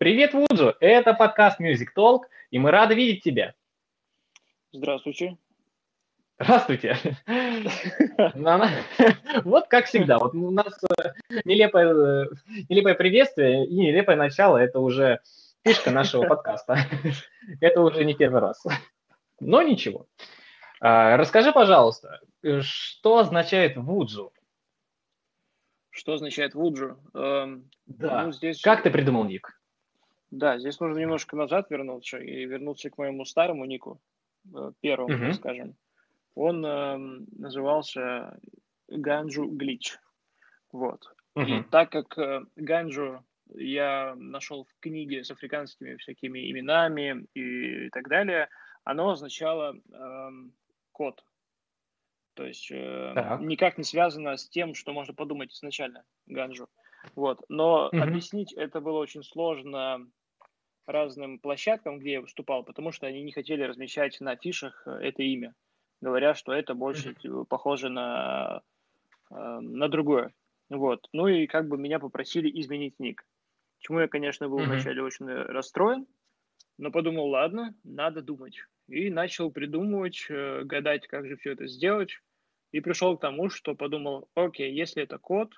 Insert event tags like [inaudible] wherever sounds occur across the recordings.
Привет, Вуджу! Это подкаст Music Talk, и мы рады видеть тебя. Здравствуйте. Здравствуйте. [laughs] Вот как всегда, вот у нас э, нелепое, нелепое приветствие и нелепое начало – это уже фишка нашего подкаста. [laughs] Это уже не первый раз. Но ничего. А, расскажи, пожалуйста, что означает вуджу? Что означает вуджу? Эм, да. Ну, здесь... Как ты придумал ник? Да, здесь нужно немножко назад вернуться и вернуться к моему старому нику, э, первому, uh-huh. скажем. Он э, назывался Ганджу Глич. Вот. Uh-huh. И так как э, Ганджу я нашел в книге с африканскими всякими именами и так далее, оно означало э, кот. То есть э, никак не связано с тем, что можно подумать изначально Ганджу. Вот. Но mm-hmm. объяснить это было очень сложно разным площадкам, где я выступал, потому что они не хотели размещать на афишах э, это имя, говоря, что это больше mm-hmm. похоже на, э, на другое. Вот. Ну и как бы меня попросили изменить ник. Чему я, конечно, был mm-hmm. вначале очень расстроен, но подумал, ладно, надо думать. И начал придумывать, э, гадать, как же все это сделать. И пришел к тому, что подумал, окей, если это кот,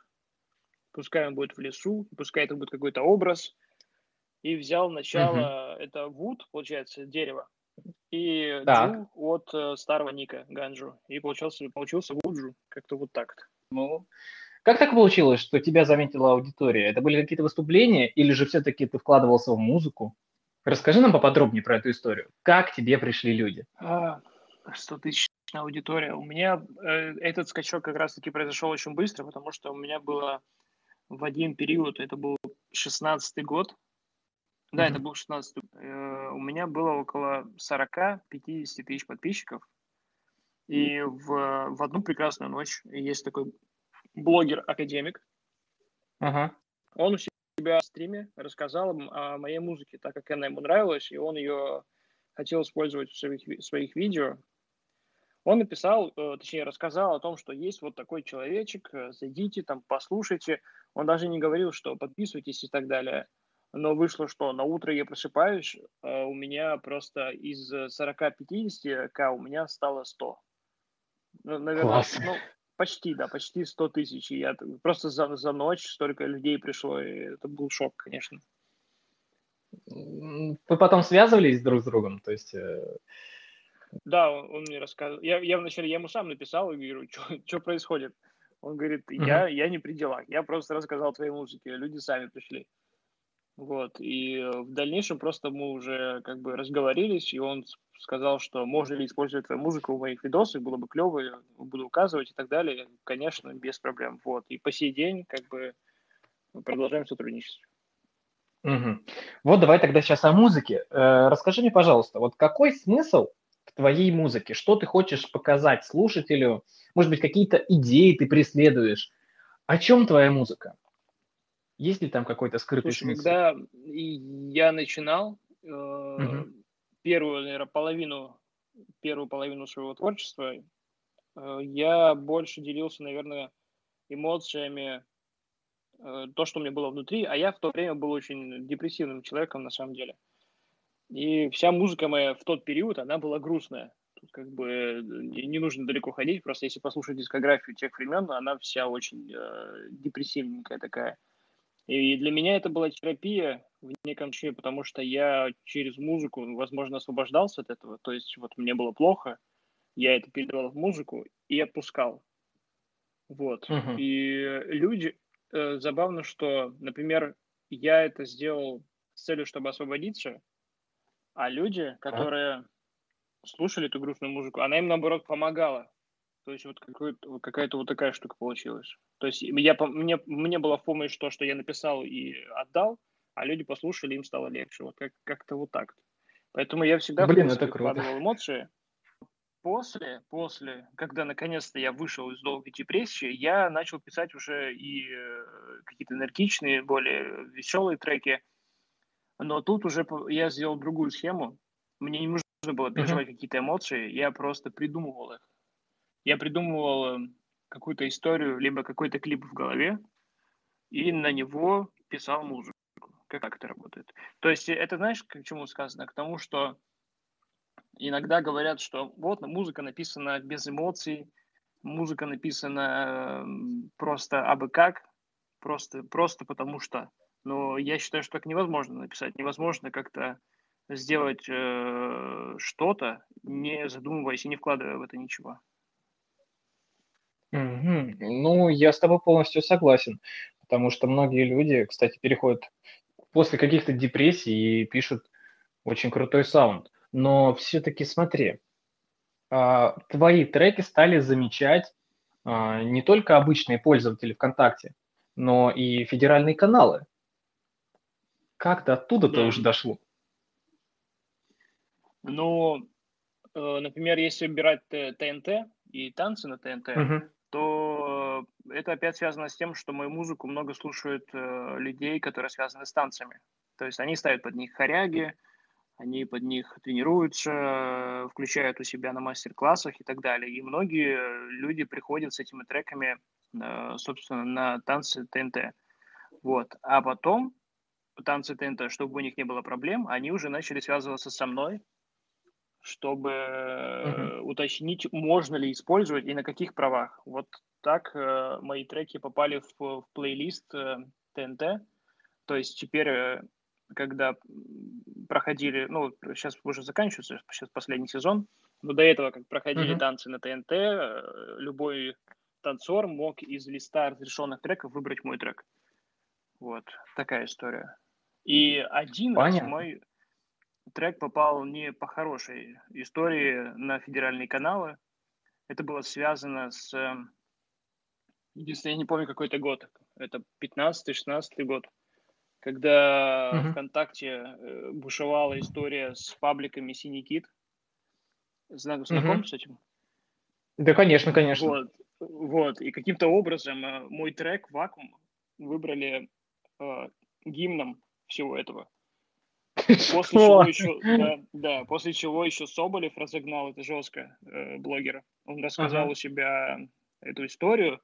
пускай он будет в лесу, пускай это будет какой-то образ. И взял начало, mm-hmm. это вуд, получается, дерево, и так. джу от э, старого ника Ганджу. И получился, получился вуджу, как-то вот так. Ну, как так получилось, что тебя заметила аудитория? Это были какие-то выступления или же все-таки ты вкладывался в музыку? Расскажи нам поподробнее про эту историю. Как тебе пришли люди? А, 100 тысяч аудитория. У меня э, этот скачок как раз-таки произошел очень быстро, потому что у меня было в один период, это был 16 год, да, mm-hmm. это был 16 э, у меня было около 40-50 тысяч подписчиков, и в, в одну прекрасную ночь есть такой блогер-академик, uh-huh. он у себя в стриме рассказал о моей музыке, так как она ему нравилась, и он ее хотел использовать в своих, в своих видео, он написал, э, точнее, рассказал о том, что есть вот такой человечек, э, зайдите там, послушайте. Он даже не говорил, что подписывайтесь и так далее. Но вышло, что на утро я просыпаюсь, э, у меня просто из 40-50 к у меня стало 100. Ну, наверное, Класс. ну, почти, да, почти 100 тысяч. И я просто за, за ночь столько людей пришло, и это был шок, конечно. Вы потом связывались друг с другом? То есть да, он мне рассказывал. Я, я вначале я ему сам написал и говорю, что происходит. Он говорит, я, я не при делах, я просто рассказал твоей музыке, люди сами пришли. Вот, и в дальнейшем просто мы уже как бы разговорились, и он сказал, что можно ли использовать твою музыку в моих видосах, было бы клево, я буду указывать и так далее. Конечно, без проблем. Вот, и по сей день как бы продолжаем сотрудничество. Угу. Вот давай тогда сейчас о музыке. Э, расскажи мне, пожалуйста, вот какой смысл в твоей музыке? Что ты хочешь показать слушателю? Может быть, какие-то идеи ты преследуешь? О чем твоя музыка? Есть ли там какой-то скрытый Слушай, смысл? Когда я начинал, э, угу. первую, наверное, половину, первую половину своего творчества, э, я больше делился, наверное, эмоциями, э, то, что у меня было внутри, а я в то время был очень депрессивным человеком, на самом деле. И вся музыка моя в тот период, она была грустная. Тут как бы не нужно далеко ходить, просто если послушать дискографию тех времен, она вся очень э, депрессивненькая такая. И для меня это была терапия в неком ключе, потому что я через музыку, возможно, освобождался от этого. То есть вот мне было плохо, я это передавал в музыку и отпускал. Вот. Uh-huh. И люди, э, забавно, что, например, я это сделал с целью, чтобы освободиться, а люди, которые а? слушали эту грустную музыку, она им, наоборот, помогала. То есть вот какая-то вот такая штука получилась. То есть я, мне, мне было в помощь то, что я написал и отдал, а люди послушали, им стало легче. Вот как, как-то вот так. Поэтому я всегда Блин, это круто. эмоции. После, после, когда наконец-то я вышел из долгой депрессии, я начал писать уже и э, какие-то энергичные, более веселые треки. Но тут уже я сделал другую схему. Мне не нужно было переживать uh-huh. какие-то эмоции, я просто придумывал их. Я придумывал эм, какую-то историю, либо какой-то клип в голове, и на него писал музыку. Как это работает? То есть это, знаешь, к чему сказано? К тому, что иногда говорят, что вот музыка написана без эмоций, музыка написана просто абы как, просто, просто потому что. Но я считаю, что так невозможно написать. Невозможно как-то сделать э, что-то, не задумываясь и не вкладывая в это ничего. Угу. Ну, я с тобой полностью согласен, потому что многие люди, кстати, переходят после каких-то депрессий и пишут очень крутой саунд. Но все-таки смотри, а, твои треки стали замечать а, не только обычные пользователи ВКонтакте, но и федеральные каналы. Как то оттуда-то да. уже дошло? Ну, э, например, если убирать ТНТ и танцы на ТНТ, угу. То это опять связано с тем, что мою музыку много слушают э, людей, которые связаны с танцами. То есть они ставят под них хоряги, они под них тренируются, включают у себя на мастер-классах и так далее. И многие люди приходят с этими треками, э, собственно, на танцы ТНТ. Вот. А потом танцы ТНТ, чтобы у них не было проблем, они уже начали связываться со мной, чтобы uh-huh. уточнить, можно ли использовать и на каких правах. Вот так э, мои треки попали в, в плейлист э, ТНТ. То есть теперь, э, когда проходили, ну, сейчас уже заканчивается, сейчас последний сезон, но до этого, как проходили uh-huh. танцы на ТНТ, э, любой танцор мог из листа разрешенных треков выбрать мой трек. Вот, такая история. И один Понятно. раз мой трек попал не по хорошей истории на федеральные каналы. Это было связано с... Единственное, я не помню какой-то год. Это 15-16 год. Когда uh-huh. ВКонтакте э, бушевала история с пабликами «Синий кит». Знаком uh-huh. с этим? Да, конечно, конечно. Вот, вот. И каким-то образом э, мой трек «Вакуум» выбрали э, гимном всего этого. После чего еще, да, да, после чего еще Соболев разогнал это жестко э, блогера. Он рассказал ага. у себя эту историю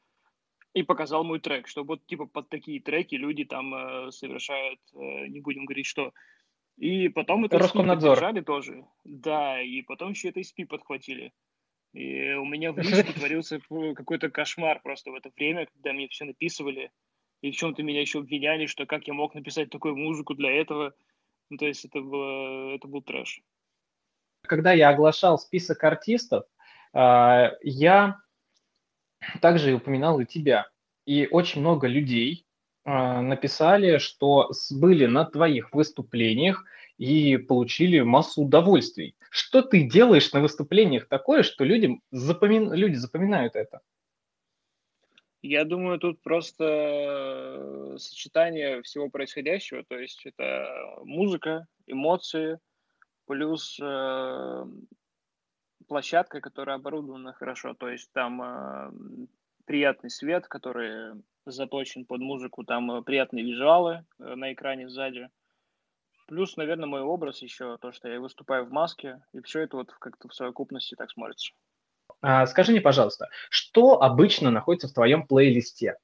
и показал мой трек, что вот типа под такие треки люди там э, совершают, э, не будем говорить что. И потом это поддержали тоже. Да, и потом еще это SP подхватили. И у меня в личке [laughs] творился какой-то кошмар просто в это время, когда мне все написывали, и в чем-то меня еще обвиняли, что как я мог написать такую музыку для этого. Ну, то есть это, было, это был трэш. Когда я оглашал список артистов, а, я также упоминал и тебя. И очень много людей а, написали, что были на твоих выступлениях и получили массу удовольствий. Что ты делаешь на выступлениях такое, что людям запоми... люди запоминают это? Я думаю, тут просто э, сочетание всего происходящего, то есть это музыка, эмоции, плюс э, площадка, которая оборудована хорошо, то есть там э, приятный свет, который заточен под музыку, там э, приятные визуалы э, на экране сзади, плюс, наверное, мой образ еще, то, что я выступаю в маске, и все это вот как-то в совокупности так смотрится. А, скажи мне, пожалуйста, что обычно находится в твоем плейлисте?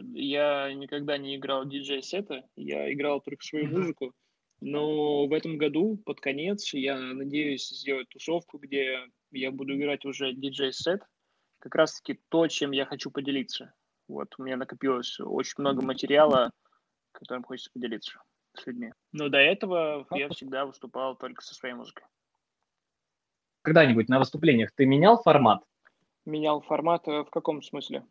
Я никогда не играл диджей-сеты, я играл только свою mm-hmm. музыку. Но в этом году, под конец, я надеюсь сделать тусовку, где я буду играть уже диджей-сет. Как раз-таки то, чем я хочу поделиться. Вот, у меня накопилось очень много материала, которым хочется поделиться с людьми. Но до этого я всегда выступал только со своей музыкой когда-нибудь на выступлениях ты менял формат? Менял формат э, в каком смысле?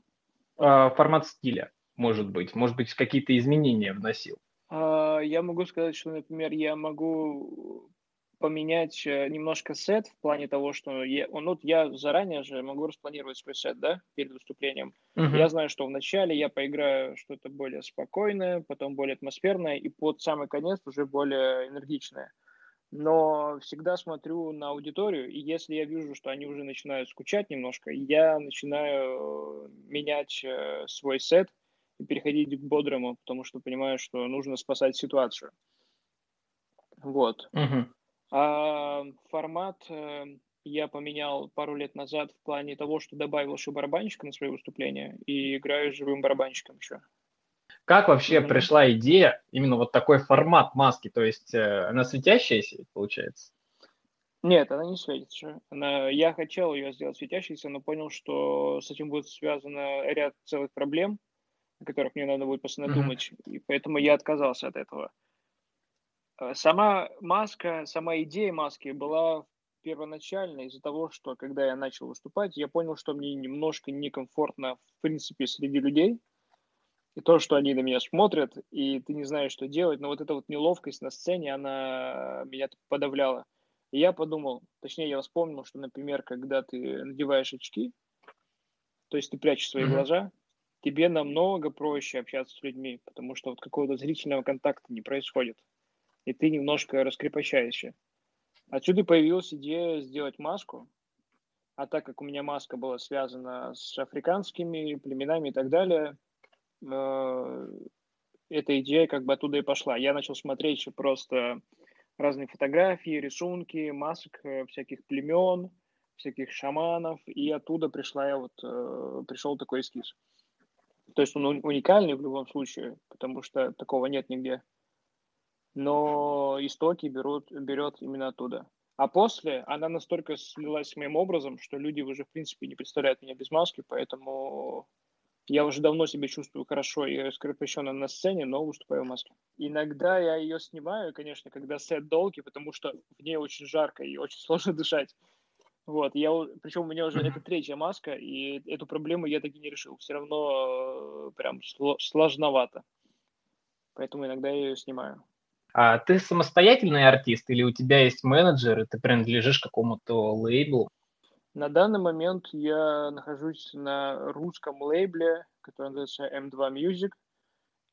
А, формат стиля, может быть. Может быть, какие-то изменения вносил. А, я могу сказать, что, например, я могу поменять э, немножко сет в плане того, что я, ну, я заранее же могу распланировать свой сет, да, перед выступлением. Uh-huh. Я знаю, что вначале я поиграю что-то более спокойное, потом более атмосферное, и под самый конец уже более энергичное но всегда смотрю на аудиторию, и если я вижу, что они уже начинают скучать немножко, я начинаю э, менять э, свой сет и переходить к бодрому, потому что понимаю, что нужно спасать ситуацию. Вот. Uh-huh. А формат э, я поменял пару лет назад в плане того, что добавил еще барабанщика на свои выступления и играю живым барабанщиком еще. Как вообще mm-hmm. пришла идея, именно вот такой формат маски, то есть э, она светящаяся, получается? Нет, она не светится. Она... Я хотел ее сделать светящейся, но понял, что с этим будет связано ряд целых проблем, о которых мне надо будет постоянно mm-hmm. думать, и поэтому я отказался от этого. Э, сама маска, сама идея маски была первоначально из-за того, что когда я начал выступать, я понял, что мне немножко некомфортно в принципе среди людей. И то, что они на меня смотрят, и ты не знаешь, что делать, но вот эта вот неловкость на сцене, она меня подавляла. И я подумал, точнее, я вспомнил, что, например, когда ты надеваешь очки, то есть ты прячешь свои mm-hmm. глаза, тебе намного проще общаться с людьми, потому что вот какого-то зрительного контакта не происходит. И ты немножко раскрепощаешься. Отсюда появилась идея сделать маску, а так как у меня маска была связана с африканскими племенами и так далее, эта идея как бы оттуда и пошла. Я начал смотреть просто разные фотографии, рисунки, масок э, всяких племен, всяких шаманов, и оттуда пришла я вот, э, пришел такой эскиз. То есть он уникальный в любом случае, потому что такого нет нигде но истоки берут, берет именно оттуда. А после она настолько слилась с моим образом, что люди уже, в принципе, не представляют меня без маски, поэтому я уже давно себя чувствую хорошо и раскрепощенно на сцене, но выступаю в маске. Иногда я ее снимаю, конечно, когда сет долгий, потому что в ней очень жарко и очень [laughs] сложно дышать. Вот, я, причем у меня уже это третья маска, и эту проблему я таки не решил. Все равно э, прям сложновато. Поэтому иногда я ее снимаю. А ты самостоятельный артист или у тебя есть менеджер, и ты принадлежишь какому-то лейблу? На данный момент я нахожусь на русском лейбле, который называется M2 Music.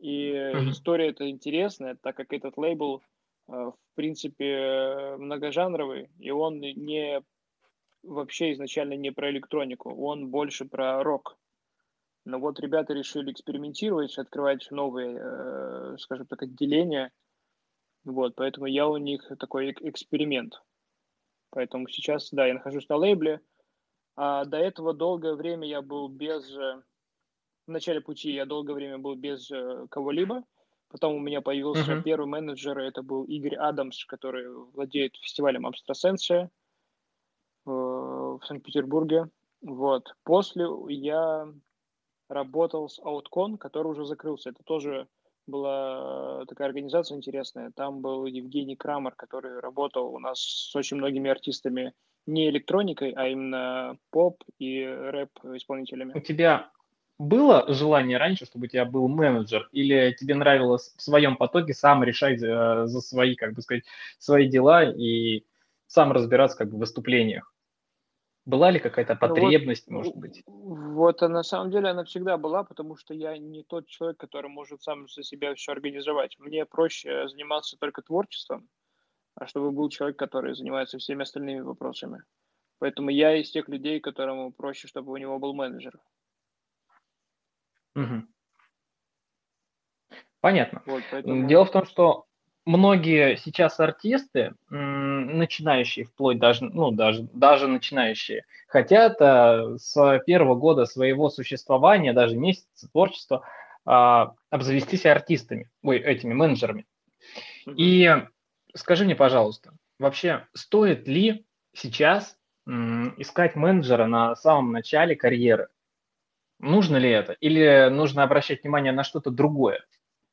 И mm-hmm. история эта интересная, так как этот лейбл, э, в принципе, многожанровый, и он не вообще изначально не про электронику, он больше про рок. Но вот ребята решили экспериментировать, открывать новые, э, скажем так, отделения – вот, поэтому я у них такой эксперимент. Поэтому сейчас, да, я нахожусь на лейбле. А до этого долгое время я был без... Э, в начале пути я долгое время был без э, кого-либо. Потом у меня появился uh-huh. первый менеджер, это был Игорь Адамс, который владеет фестивалем Абстрасенция в Санкт-Петербурге. Вот. После я работал с Outkon, который уже закрылся. Это тоже была э, такая организация интересная. Там был Евгений Крамер, который работал у нас с очень многими артистами не электроникой, а именно поп и рэп исполнителями. У тебя было желание раньше, чтобы у тебя был менеджер, или тебе нравилось в своем потоке сам решать за, э, за свои, как бы сказать, свои дела и сам разбираться как бы в выступлениях? Была ли какая-то потребность, вот, может быть? Вот, а на самом деле она всегда была, потому что я не тот человек, который может сам за себя все организовать. Мне проще заниматься только творчеством, а чтобы был человек, который занимается всеми остальными вопросами. Поэтому я из тех людей, которому проще, чтобы у него был менеджер. Угу. Понятно. Вот, поэтому... Дело в том, что многие сейчас артисты, начинающие, вплоть даже, ну, даже, даже начинающие, хотят а, с первого года своего существования, даже месяца творчества, а, обзавестись артистами, ой, этими менеджерами. И скажи мне, пожалуйста, вообще стоит ли сейчас искать менеджера на самом начале карьеры? Нужно ли это? Или нужно обращать внимание на что-то другое?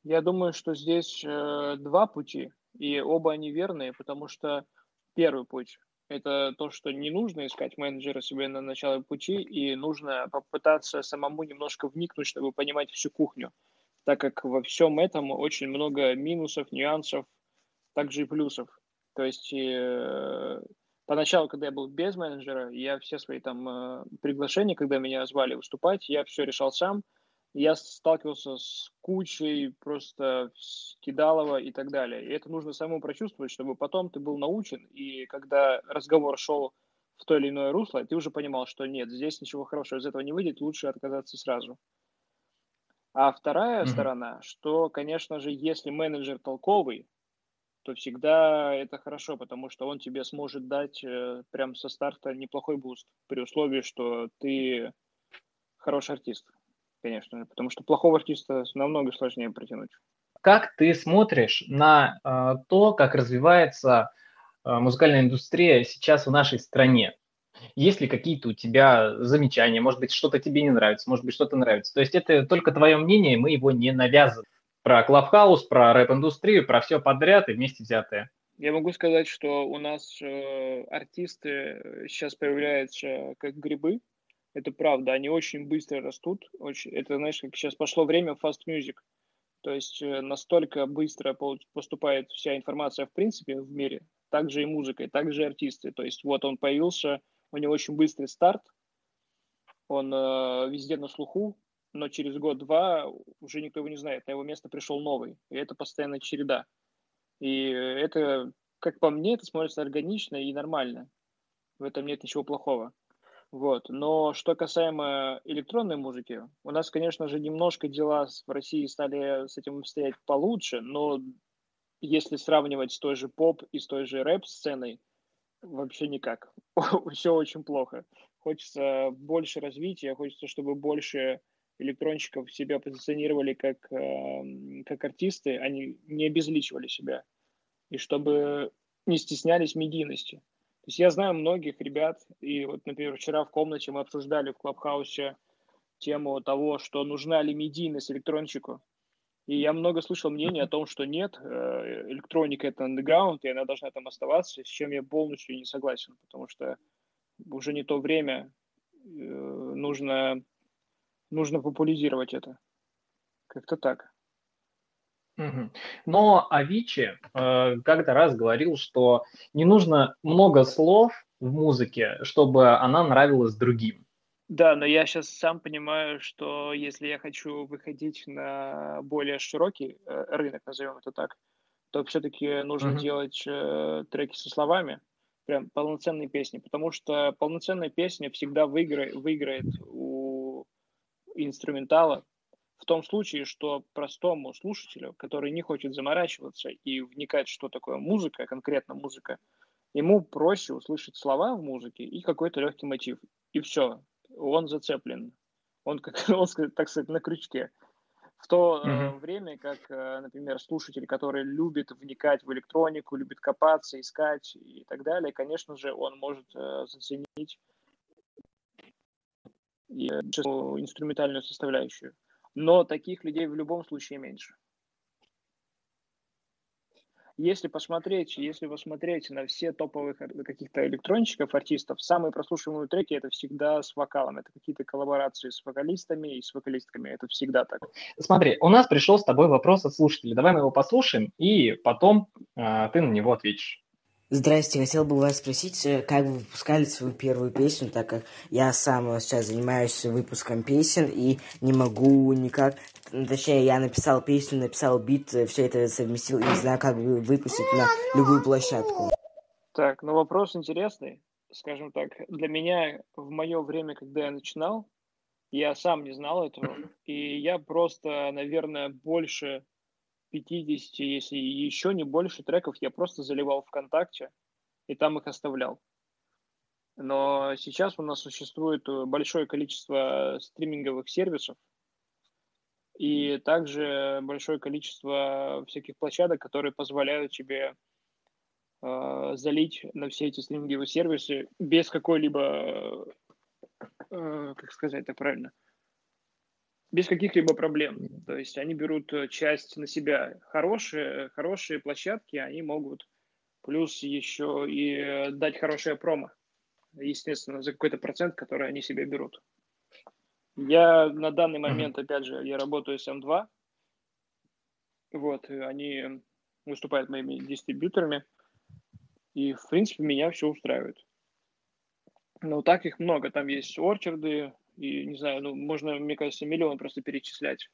Я думаю, что здесь э, два пути, и оба они верные, потому что первый путь – это то, что не нужно искать менеджера себе на начало пути, и нужно попытаться самому немножко вникнуть, чтобы понимать всю кухню, так как во всем этом очень много минусов, нюансов, также и плюсов. То есть э, поначалу, когда я был без менеджера, я все свои там э, приглашения, когда меня звали выступать, я все решал сам – я сталкивался с кучей просто кидалова и так далее. И это нужно самому прочувствовать, чтобы потом ты был научен, и когда разговор шел в то или иное русло, ты уже понимал, что нет, здесь ничего хорошего из этого не выйдет, лучше отказаться сразу. А вторая mm-hmm. сторона, что, конечно же, если менеджер толковый, то всегда это хорошо, потому что он тебе сможет дать э, прям со старта неплохой буст, при условии, что ты хороший артист. конечно же, потому что плохого артиста намного сложнее протянуть. Как ты смотришь на э, то, как развивается э, музыкальная индустрия сейчас в нашей стране? Есть ли какие-то у тебя замечания? Может быть, что-то тебе не нравится, может быть, что-то нравится. То есть это только твое мнение, мы его не навязываем. Про Клабхаус, про рэп-индустрию, про все подряд и вместе взятые. Я могу сказать, что у нас э, артисты сейчас появляются как грибы. Это правда, они очень быстро растут. Очень, это, знаешь, как сейчас пошло время fast music. То есть э, настолько быстро поступает вся информация в принципе в мире, также и музыкой, также и артисты. То есть вот он появился, у него очень быстрый старт, он э, везде на слуху, но через год-два уже никто его не знает, на его место пришел новый. И это постоянная череда. И это, как по мне, это смотрится органично и нормально. В этом нет ничего плохого. Вот. Но что касаемо электронной музыки, у нас, конечно же, немножко дела в России стали с этим стоять получше, но если сравнивать с той же поп и с той же рэп-сценой, вообще никак. [laughs] Все очень плохо. Хочется больше развития, хочется, чтобы больше электронщиков себя позиционировали как, э, как артисты, они не обезличивали себя. И чтобы не стеснялись медийности. То есть я знаю многих ребят, и вот, например, вчера в комнате мы обсуждали в Клабхаусе тему того, что нужна ли медийность электронщику. И я много слышал мнений о том, что нет, э, электроника это underground, и она должна там оставаться, с чем я полностью не согласен, потому что уже не то время, э, нужно, нужно популяризировать это. Как-то так. Но Авичи э, как-то раз говорил, что не нужно много слов в музыке, чтобы она нравилась другим. Да, но я сейчас сам понимаю, что если я хочу выходить на более широкий э, рынок, назовем это так, то все-таки нужно mm-hmm. делать э, треки со словами, прям полноценные песни, потому что полноценная песня всегда выиграет, выиграет у инструментала, в том случае, что простому слушателю, который не хочет заморачиваться и вникать, что такое музыка, конкретно музыка, ему проще услышать слова в музыке и какой-то легкий мотив. И все, он зацеплен. Он, как, [laughs] он так сказать, на крючке. В то mm-hmm. время, как, э, например, слушатель, который любит вникать в электронику, любит копаться, искать и так далее, конечно же, он может э, заценить и инструментальную составляющую но таких людей в любом случае меньше. Если посмотреть, если посмотреть на все топовых каких-то электронщиков, артистов, самые прослушиваемые треки это всегда с вокалом, это какие-то коллаборации с вокалистами и с вокалистками, это всегда так. Смотри, у нас пришел с тобой вопрос от слушателей, давай мы его послушаем и потом э, ты на него ответишь. Здрасте, хотел бы вас спросить, э, как вы выпускали свою первую песню, так как я сам сейчас занимаюсь выпуском песен и не могу никак, точнее, я написал песню, написал бит, э, все это совместил и не знаю, как выпустить на любую площадку. Так, ну вопрос интересный. Скажем так, для меня в мое время, когда я начинал, я сам не знал этого, и я просто, наверное, больше 50, если еще не больше треков я просто заливал ВКонтакте и там их оставлял. Но сейчас у нас существует э, большое количество стриминговых сервисов и также большое количество всяких площадок, которые позволяют тебе э, залить на все эти стриминговые сервисы без какой-либо, э, как сказать это правильно, без каких-либо проблем. То есть они берут э, часть на себя. Хорошие, хорошие площадки, они могут плюс еще и э, дать хорошее промо. Естественно, за какой-то процент, который они себе берут. Я на данный момент, опять же, я работаю с М2. Вот, они выступают моими дистрибьюторами. И, в принципе, меня все устраивает. Но так их много. Там есть орчарды, и, не знаю, ну, можно, мне кажется, миллион просто перечислять.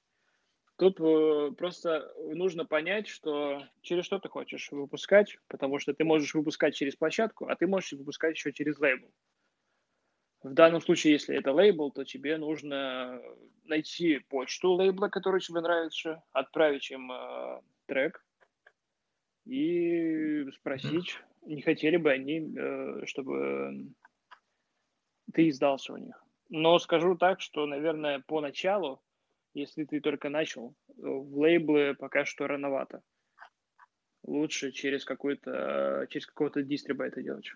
Тут э, просто нужно понять, что через что ты хочешь выпускать, потому что ты можешь выпускать через площадку, а ты можешь выпускать еще через лейбл. В данном случае, если это лейбл, то тебе нужно найти почту лейбла, который тебе нравится, отправить им э, трек и спросить, не хотели бы они, э, чтобы ты издался у них. Но скажу так, что, наверное, поначалу если ты только начал, в лейблы пока что рановато. Лучше через какой-то через какого-то дистриба это делать.